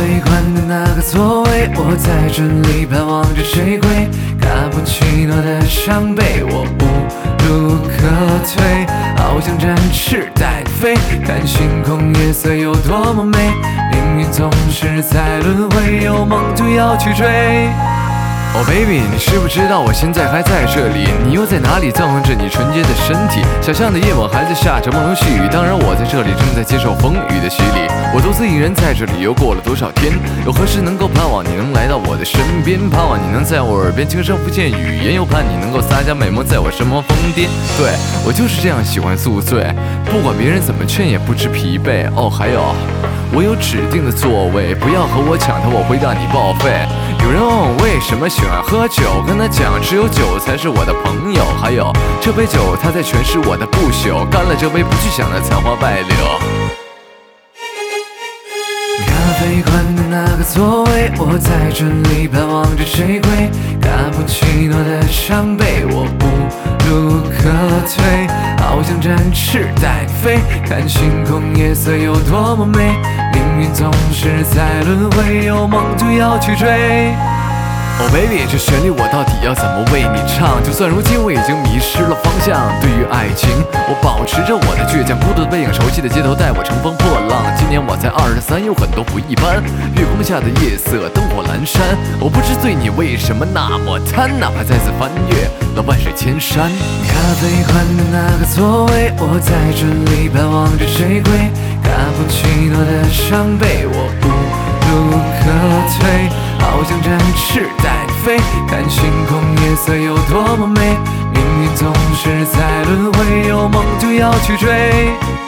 最宽的那个座位，我在这里盼望着谁归。卡布奇诺的伤悲，我无路可退，好想展翅待飞，看星空夜色有多么美。命运总是在轮回，有梦就要去追。哦，baby，你知不知道我现在还在这里？你又在哪里葬送着你纯洁的身体？小巷的夜晚还在下着朦胧细雨，当然我在这里正在接受风雨的洗礼。我独自一人在这里，又过了多少天？又何时能够盼望你能来到我的身边？盼望你能在我耳边轻声不见语言，又盼你能够撒娇美梦在我身旁疯癫。对我就是这样喜欢宿醉，不管别人怎么劝也不知疲惫。哦，还有。我有指定的座位，不要和我抢它，我会让你报废。有人问我为什么喜欢喝酒，跟他讲，只有酒才是我的朋友。还有这杯酒，它在诠释我的不朽。干了这杯，不去想那残花败柳。咖啡馆的那个座位，我在这里盼望着谁归。卡布奇诺的伤悲，我无路可退，好想展翅待飞，看星空夜色有多么美。命运总是在轮回，有梦就要去追。Oh baby，这旋律我到底要怎么为你唱？就算如今我已经迷失了方向，对于爱情，我保持着我的倔强。孤独的背影，熟悉的街头，带我乘风破浪。今年我才二十三，有很多不一般。月光下的夜色，灯火阑珊。我不知对你为什么那么贪，哪怕再次翻越了万水千山。咖啡馆的那个座位，我在这里盼望着谁归。的伤悲，我无路可退。好想展翅待飞，看星空夜色有多么美。命运总是在轮回，有梦就要去追。